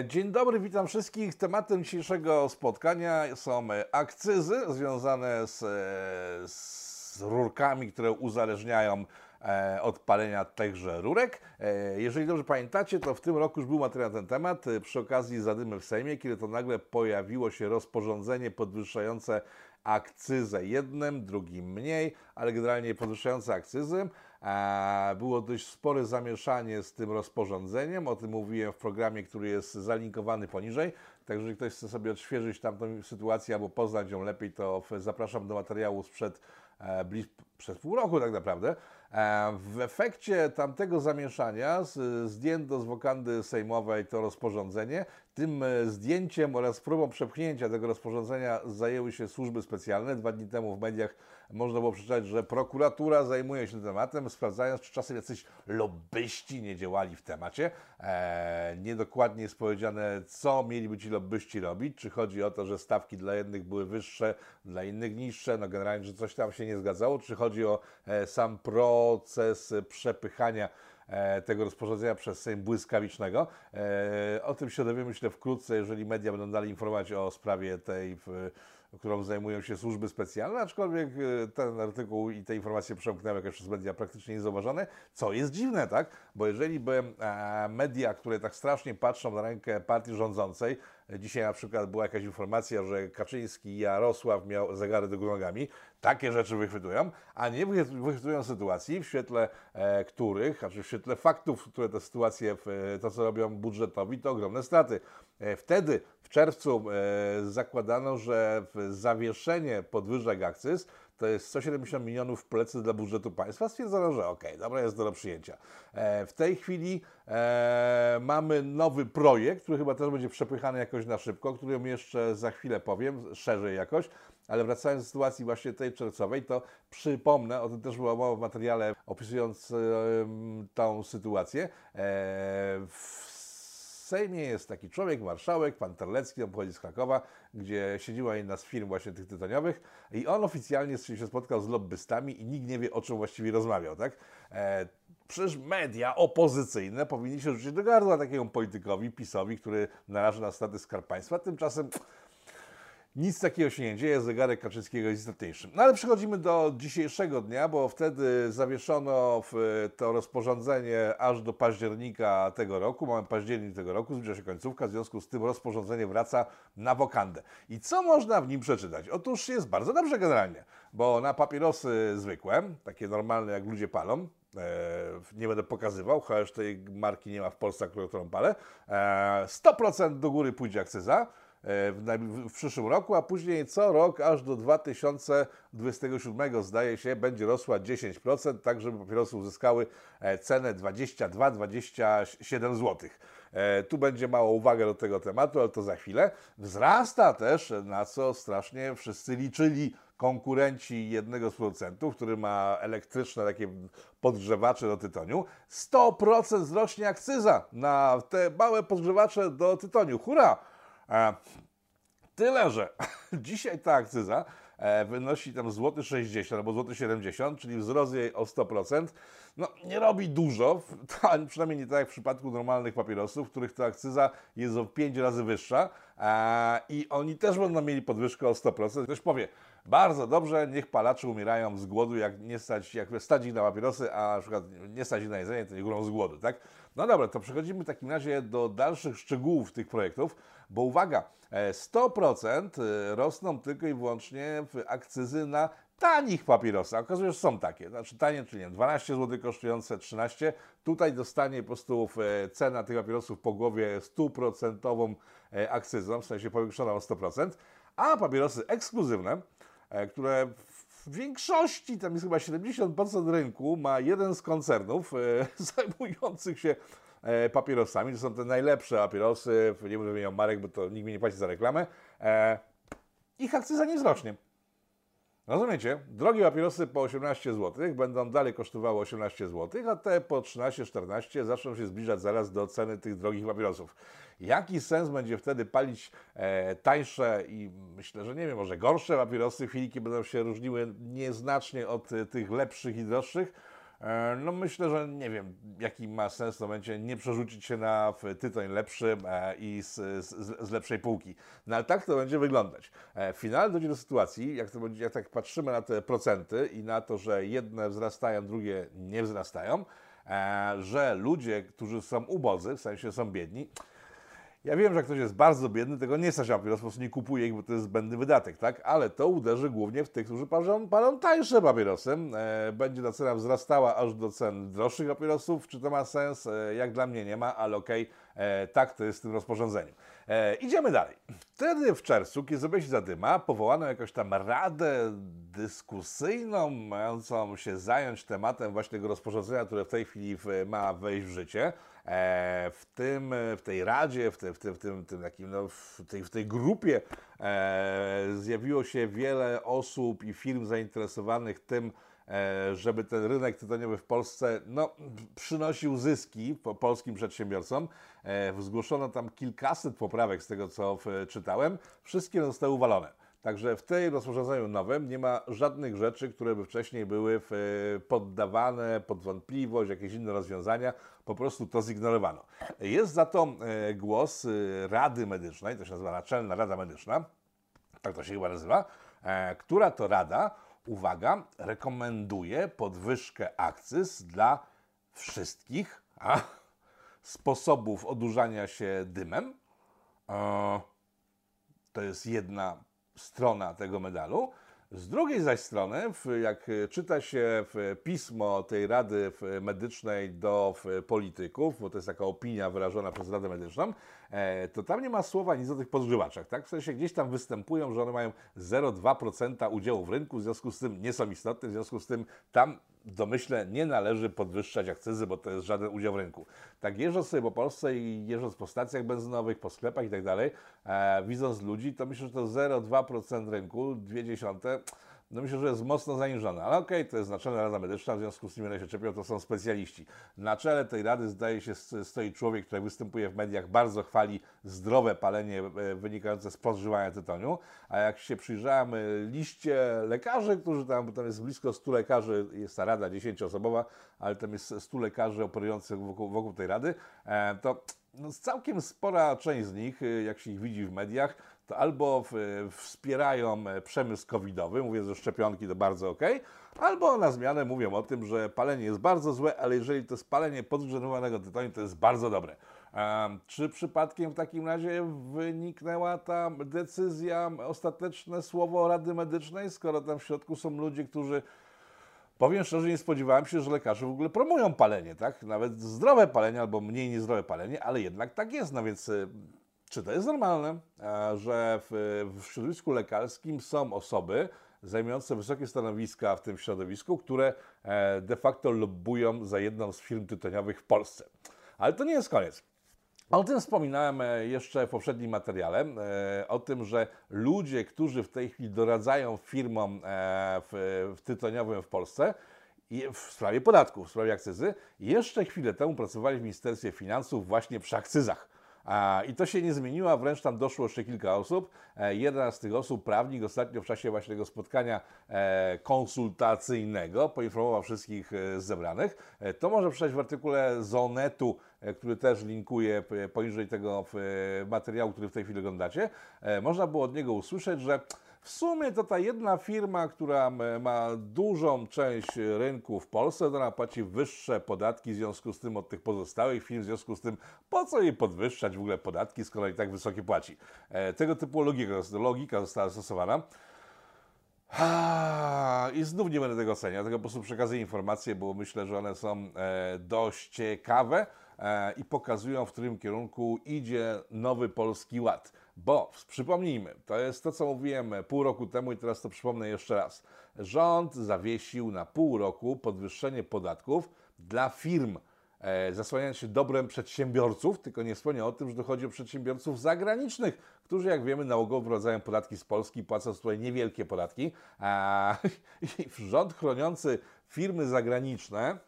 Dzień dobry, witam wszystkich. Tematem dzisiejszego spotkania są akcyzy związane z, z rurkami, które uzależniają e, od palenia tychże rurek. E, Jeżeli dobrze pamiętacie, to w tym roku już był materiał na ten temat e, przy okazji zadymy w Sejmie, kiedy to nagle pojawiło się rozporządzenie podwyższające akcyzę jednym, drugim mniej, ale generalnie podwyższające akcyzy. E, Było dość spore zamieszanie z tym rozporządzeniem. O tym mówiłem w programie, który jest zalinkowany poniżej. Także jeżeli ktoś chce sobie odświeżyć tamtą sytuację albo poznać ją lepiej, to zapraszam do materiału sprzed e, bliz, przez pół roku tak naprawdę. E, W efekcie tamtego zamieszania zdjęto z wokandy sejmowej to rozporządzenie. Tym e, zdjęciem oraz próbą przepchnięcia tego rozporządzenia zajęły się służby specjalne. Dwa dni temu w mediach można było przeczytać, że prokuratura zajmuje się tematem, sprawdzając, czy czasem jacyś lobbyści nie działali w temacie. E, niedokładnie jest powiedziane, co mieliby ci lobbyści robić. Czy chodzi o to, że stawki dla jednych były wyższe, dla innych niższe, no generalnie, że coś tam się nie zgadzało, czy chodzi o e, sam proces przepychania tego rozporządzenia przez Sejm błyskawicznego. E, O tym się dowiemy, myślę, wkrótce, jeżeli media będą dalej informować o sprawie tej, którą zajmują się służby specjalne, aczkolwiek e, ten artykuł i te informacje przemknęły jakoś przez media praktycznie niezauważone, co jest dziwne, tak? Bo jeżeli by e, media, które tak strasznie patrzą na rękę partii rządzącej, e, dzisiaj na przykład była jakaś informacja, że Kaczyński i Jarosław miał zegary do nogami, takie rzeczy wychwytują, a nie wychwy- wychwytują sytuacji, w świetle e, których, znaczy w świetle faktów, które te sytuacje, w, to co robią budżetowi, to ogromne straty. E, wtedy w czerwcu e, zakładano, że zawieszenie podwyżek akcyz to jest 170 milionów plecy dla budżetu państwa. Stwierdzono, że okej, dobra, jest do przyjęcia. E, w tej chwili e, mamy nowy projekt, który chyba też będzie przepychany jakoś na szybko, którym jeszcze za chwilę powiem, szerzej jakoś. Ale wracając do sytuacji właśnie tej czerwcowej, to przypomnę, o tym też była mowa w materiale opisując em, tą sytuację. E, w Sejmie jest taki człowiek, marszałek, pan Terlecki, on pochodzi z Krakowa, gdzie siedziła jedna z firm właśnie tych tytoniowych i on oficjalnie się spotkał z lobbystami i nikt nie wie, o czym właściwie rozmawiał, tak? E, przecież media opozycyjne powinni się rzucić do gardła takiemu politykowi, PiSowi, który naraża na straty Skarb Państwa. Tymczasem nic takiego się nie dzieje, zegarek Kaczyńskiego jest istotniejszy. No ale przechodzimy do dzisiejszego dnia, bo wtedy zawieszono w to rozporządzenie aż do października tego roku. Mamy październik tego roku, zbliża się końcówka, w związku z tym rozporządzenie wraca na wokandę. I co można w nim przeczytać? Otóż jest bardzo dobrze generalnie, bo na papierosy zwykłe, takie normalne jak ludzie palą, e, nie będę pokazywał, chociaż tej marki nie ma w Polsce, którą, palę, e, 100% do góry pójdzie akcyza, e, w, najbli- w przyszłym roku, a później co rok aż do 2027 zdaje się będzie rosła 10%, tak żeby papierosy uzyskały e, cenę 22-27 zł. E, Tu będzie mała uwaga do tego tematu, ale to za chwilę. Wzrasta też, na co strasznie wszyscy liczyli konkurenci jednego z producentów, który ma elektryczne takie podgrzewacze do tytoniu. 100% wzrośnie akcyza na te małe podgrzewacze do tytoniu. Hurra! Tyle, że dzisiaj ta akcyza e, wynosi tam złoty 60 albo złoty 70, czyli wzrost jej o 100%. No, nie robi dużo, przynajmniej nie tak jak w przypadku normalnych papierosów, w których ta akcyza jest o 5 razy wyższa i oni też będą mieli podwyżkę o 100%. Ktoś powie, bardzo dobrze, niech palacze umierają z głodu, jak nie stać, jak stać ich na papierosy, a na przykład nie stać ich na jedzenie, to nie górą z głodu, tak? No dobra, to przechodzimy w takim razie do dalszych szczegółów tych projektów, bo uwaga, e, 100% rosną tylko i wyłącznie akcyzy na tanich papierosach. Okazuje się, że są takie, znaczy tanie, czyli nie wiem, 12 zł kosztujące 13. Tutaj dostanie po prostu e, cena tych papierosów po głowie 100% e, akcyzą, w sensie powiększoną o 100%, a papierosy ekskluzywne, e, które w większości, tam jest chyba 70% rynku, ma jeden z koncernów e, zajmujących się e, papierosami. To są te najlepsze papierosy, nie będę wymieniał marek, bo to nikt mi nie płaci za reklamę. E, ich akcyza nie wzrośnie. Rozumiecie? Drogie papierosy po 18 zł będą dalej kosztowały 18 zł, a te po 13-14 zaczną się zbliżać zaraz do ceny tych drogich papierosów. Jaki sens będzie wtedy palić e, tańsze i myślę, że nie wiem, może gorsze papierosy, filiki będą się różniły nieznacznie od e, tych lepszych i droższych, no myślę, że nie wiem, jaki ma sens w momencie nie przerzucić się na tytoń lepszy e, i z, z, z, lepszej półki. No ale tak to będzie wyglądać. E, w finale dojdzie do sytuacji, jak, to będzie, jak tak patrzymy na te procenty i na to, że jedne wzrastają, drugie nie wzrastają, że ludzie, którzy są ubodzy, w sensie są biedni, ja wiem, że jak ktoś jest bardzo biedny, tego nie stać na papieros, po prostu nie kupuje ich, bo to jest zbędny wydatek, tak? Ale to uderzy głównie w tych, którzy palą, palą tańsze papierosy. E, będzie ta cena wzrastała aż do cen droższych papierosów. Czy to ma sens? E, jak dla mnie nie ma, ale okej, okay, tak to jest w tym rozporządzeniu. E, idziemy dalej. Wtedy w czerwcu, kiedy zrobiła się zadyma, powołano jakąś tam radę dyskusyjną, mającą się zająć tematem właśnie tego rozporządzenia, które w tej chwili ma wejść w życie. E, w, tym, w tej radzie, w, te, w, tym, w, tym, tym takim, no, w, tej, w tej grupie e, zjawiło się wiele osób i firm zainteresowanych tym, e, żeby ten rynek tytoniowy w Polsce no, przynosił zyski po polskim przedsiębiorcom. E, zgłoszono tam kilkaset poprawek z tego, co czytałem. Wszystkie zostały uwalone. Także w tej rozporządzeniu nowym nie ma żadnych rzeczy, które by wcześniej były poddawane pod wątpliwość, jakieś inne rozwiązania. Po prostu to zignorowano. Jest za to e, głos e, Rady Medycznej, to się nazywa Naczelna Rada Medyczna, tak to się chyba nazywa, e, która to rada, uwaga, rekomenduje podwyżkę akcyz dla wszystkich a, sposobów odurzania się dymem. To jest jedna strona tego medalu. Z drugiej zaś strony, jak czyta się pismo tej Rady Medycznej do polityków, bo to jest taka opinia wyrażona przez Radę Medyczną, e, to tam nie ma słowa nic o tych podgrzewaczach. Tak? W sensie gdzieś tam występują, że one mają 0,2% udziału w rynku, w związku z tym nie są istotne, w związku z tym tam domyślę, nie należy podwyższać akcyzy, bo to jest żaden udział w rynku. Tak jeżdżąc sobie po Polsce i jeżdżąc po stacjach benzynowych, po sklepach i tak dalej, e, widząc ludzi, to myślę, że to 0,2% rynku, 0,2% no myślę, że jest mocno zaniżona. Ale okej, okay, to jest Naczelna Rada Medyczna, w związku z tym ile się czepią, to są specjaliści. Na czele tej rady zdaje się stoi człowiek, który występuje w mediach, bardzo chwali zdrowe palenie e, wynikające z podżywania tytoniu, a jak się przyjrzałem liście lekarzy, którzy tam, tam jest blisko 100 lekarzy, jest ta rada 10-osobowa, ale tam jest 100 lekarzy operujących wokół, wokół tej rady, e, to no, całkiem spora część z nich, e, jak się ich widzi w mediach, to albo wspierają e, przemysł covidowy, mówię, że szczepionki to bardzo ok, albo na zmianę mówią o tym, że palenie jest bardzo złe, ale jeżeli to jest palenie podgrzewanego tytoniu, to jest bardzo dobre. Czy przypadkiem w takim razie wyniknęła ta decyzja, ostateczne słowo Rady Medycznej, skoro tam w środku są ludzie, którzy Powiem szczerze, nie spodziewałem się, że lekarze w ogóle promują palenie, tak? Nawet zdrowe palenie albo mniej niezdrowe palenie, ale jednak tak jest. No więc e, czy to jest normalne, że w, w środowisku lekarskim są osoby zajmujące wysokie stanowiska w tym środowisku, które e, de facto lobbują za jedną z firm tytoniowych w Polsce? Ale to nie jest koniec. O tym wspominałem e, jeszcze w poprzednim materiale, e, o tym, że ludzie, którzy w tej chwili doradzają firmom w, w tytoniowym w Polsce, w sprawie podatków, w sprawie akcyzy, jeszcze chwilę temu pracowali w Ministerstwie Finansów właśnie przy akcyzach. I to się nie zmieniło, a wręcz tam doszło jeszcze kilka osób. E, jedna z tych osób, prawnik, ostatnio w czasie właśnie tego spotkania e, konsultacyjnego poinformował wszystkich e, zebranych. To może przeczytać w artykule Zonetu, który też linkuje poniżej tego materiału, który w tej chwili oglądacie. Można było od niego usłyszeć, że w sumie to ta jedna firma, która ma dużą część rynku w Polsce, to ona płaci wyższe podatki w związku z tym od tych pozostałych firm, w związku z tym po co jej podwyższać w ogóle podatki, skoro i tak wysokie płaci. E, tego typu logika, logika została zastosowana. I znów nie będę tego oceniał, tylko po prostu przekazuję informacje, bo myślę, że one są e, dość ciekawe e, i pokazują, w którym kierunku idzie nowy polski ład. Bo przypomnijmy, to jest to, co mówiłem pół roku temu i teraz to przypomnę jeszcze raz. Rząd zawiesił na pół roku podwyższenie podatków dla firm, e, zasłaniając się dobrem przedsiębiorców, tylko nie wspomniał o tym, że dochodzi o przedsiębiorców zagranicznych, którzy, jak wiemy, nałogowo wprowadzają podatki z Polski, płacąc tutaj niewielkie podatki. A, rząd chroniący firmy zagraniczne,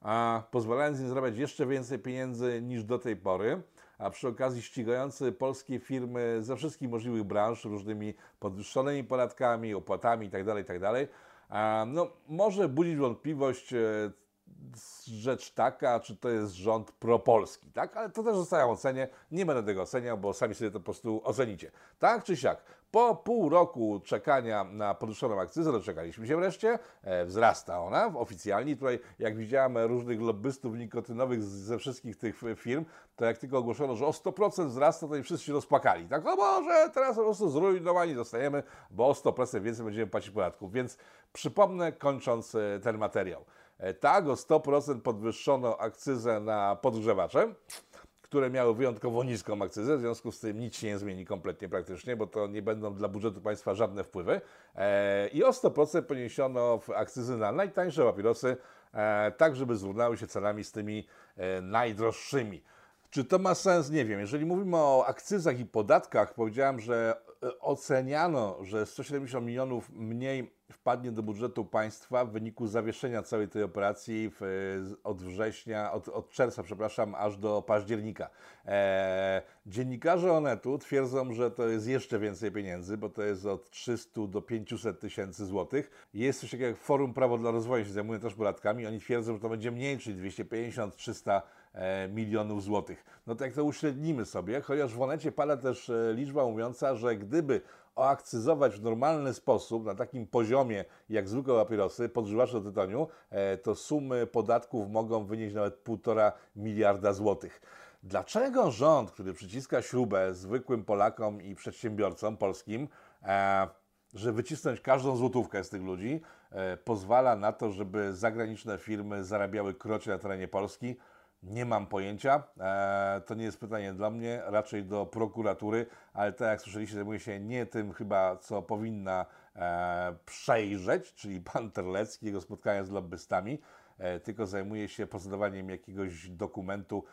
a, pozwalając im zarabiać jeszcze więcej pieniędzy niż do tej pory, a przy okazji ścigający polskie firmy ze wszystkich możliwych branż, różnymi podwyższonymi podatkami, opłatami itd., tak itd., tak no, może budzić wątpliwość, e, rzecz taka, czy to jest rząd propolski, tak? Ale to też zostaje ocenie. Nie będę tego oceniał, bo sami sobie to po prostu ocenicie. Tak czy siak, po pół roku czekania na podwyższoną akcyzę, doczekaliśmy się wreszcie, e, wzrasta ona oficjalnie. Tutaj, jak widziałem różnych lobbystów nikotynowych ze wszystkich tych firm, to jak tylko ogłoszono, że o 100% wzrasta, to i wszyscy się rozpłakali. Tak, o Boże, teraz po prostu zrujnowani zostajemy, bo o 100% więcej będziemy płacić podatków. Więc przypomnę, kończąc e, ten materiał. E, tak, o 100% podwyższono akcyzę na podgrzewacze które miały wyjątkowo niską akcyzę, w związku z tym nic się nie zmieni kompletnie praktycznie, bo to nie będą dla budżetu państwa żadne wpływy. E, I o 100% poniesiono akcyzy na najtańsze papierosy, e, tak żeby zrównały się cenami z tymi e, najdroższymi. Czy to ma sens? Nie wiem. Jeżeli mówimy o akcyzach i podatkach, powiedziałem, że oceniano, że 170 milionów mniej wpadnie do budżetu państwa w wyniku zawieszenia całej tej operacji w, od września, od, od, czerwca, przepraszam, aż do października. E, dziennikarze Onetu twierdzą, że to jest jeszcze więcej pieniędzy, bo to jest od 300 do 500 tysięcy złotych. Jest coś takiego jak Forum Prawo dla Rozwoju, się zajmuje też podatkami. Oni twierdzą, że to będzie mniej, czyli 250-300 e, milionów złotych. No to jak to uśrednimy sobie, chociaż w Onecie pada też e, liczba mówiąca, że gdyby oakcyzować w normalny sposób, na takim poziomie jak zwykłe papierosy, podżywacze do tytoniu, e, to sumy podatków mogą wynieść nawet 1,5 miliarda złotych. Dlaczego rząd, który przyciska śrubę zwykłym Polakom i przedsiębiorcom polskim, e, że wycisnąć każdą złotówkę z tych ludzi, e, pozwala na to, żeby zagraniczne firmy zarabiały krocie na terenie Polski, nie mam pojęcia. E, to nie jest pytanie dla mnie, raczej do prokuratury, ale tak jak słyszeliście, zajmuje się nie tym chyba, co powinna e, przejrzeć, czyli pan Terlecki, jego spotkania z lobbystami, e, tylko zajmuje się procedowaniem jakiegoś dokumentu,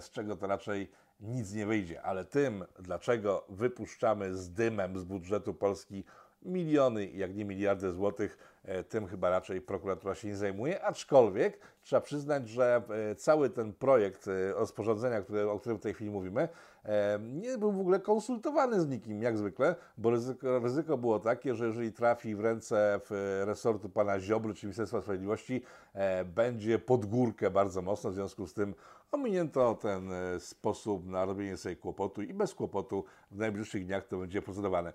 z czego to raczej nic nie wyjdzie. Ale tym, dlaczego wypuszczamy z dymem z budżetu Polski miliony, jak nie miliardy złotych, e, tym chyba raczej prokuratura się nie zajmuje, aczkolwiek trzeba przyznać, że e, cały ten projekt e, rozporządzenia, który, o którym w tej chwili mówimy, nie był w ogóle konsultowany z nikim, jak zwykle, bo ryzyko, ryzyko było takie, że jeżeli trafi w ręce w resortu pana Ziobry czy Ministerstwa Sprawiedliwości, będzie pod górkę bardzo mocno, w związku z tym ominięto ten sposób na robienie sobie kłopotu i bez kłopotu w najbliższych dniach to będzie procedowane.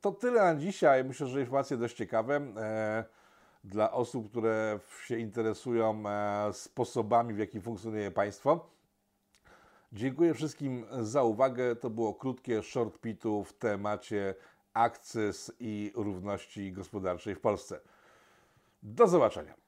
To tyle na dzisiaj. Myślę, że informacje dość ciekawe dla osób, które się interesują e, sposobami, w jaki funkcjonuje państwo. Dziękuję wszystkim za uwagę. To było krótkie short pitu w temacie akcyz i równości gospodarczej w Polsce. Do zobaczenia.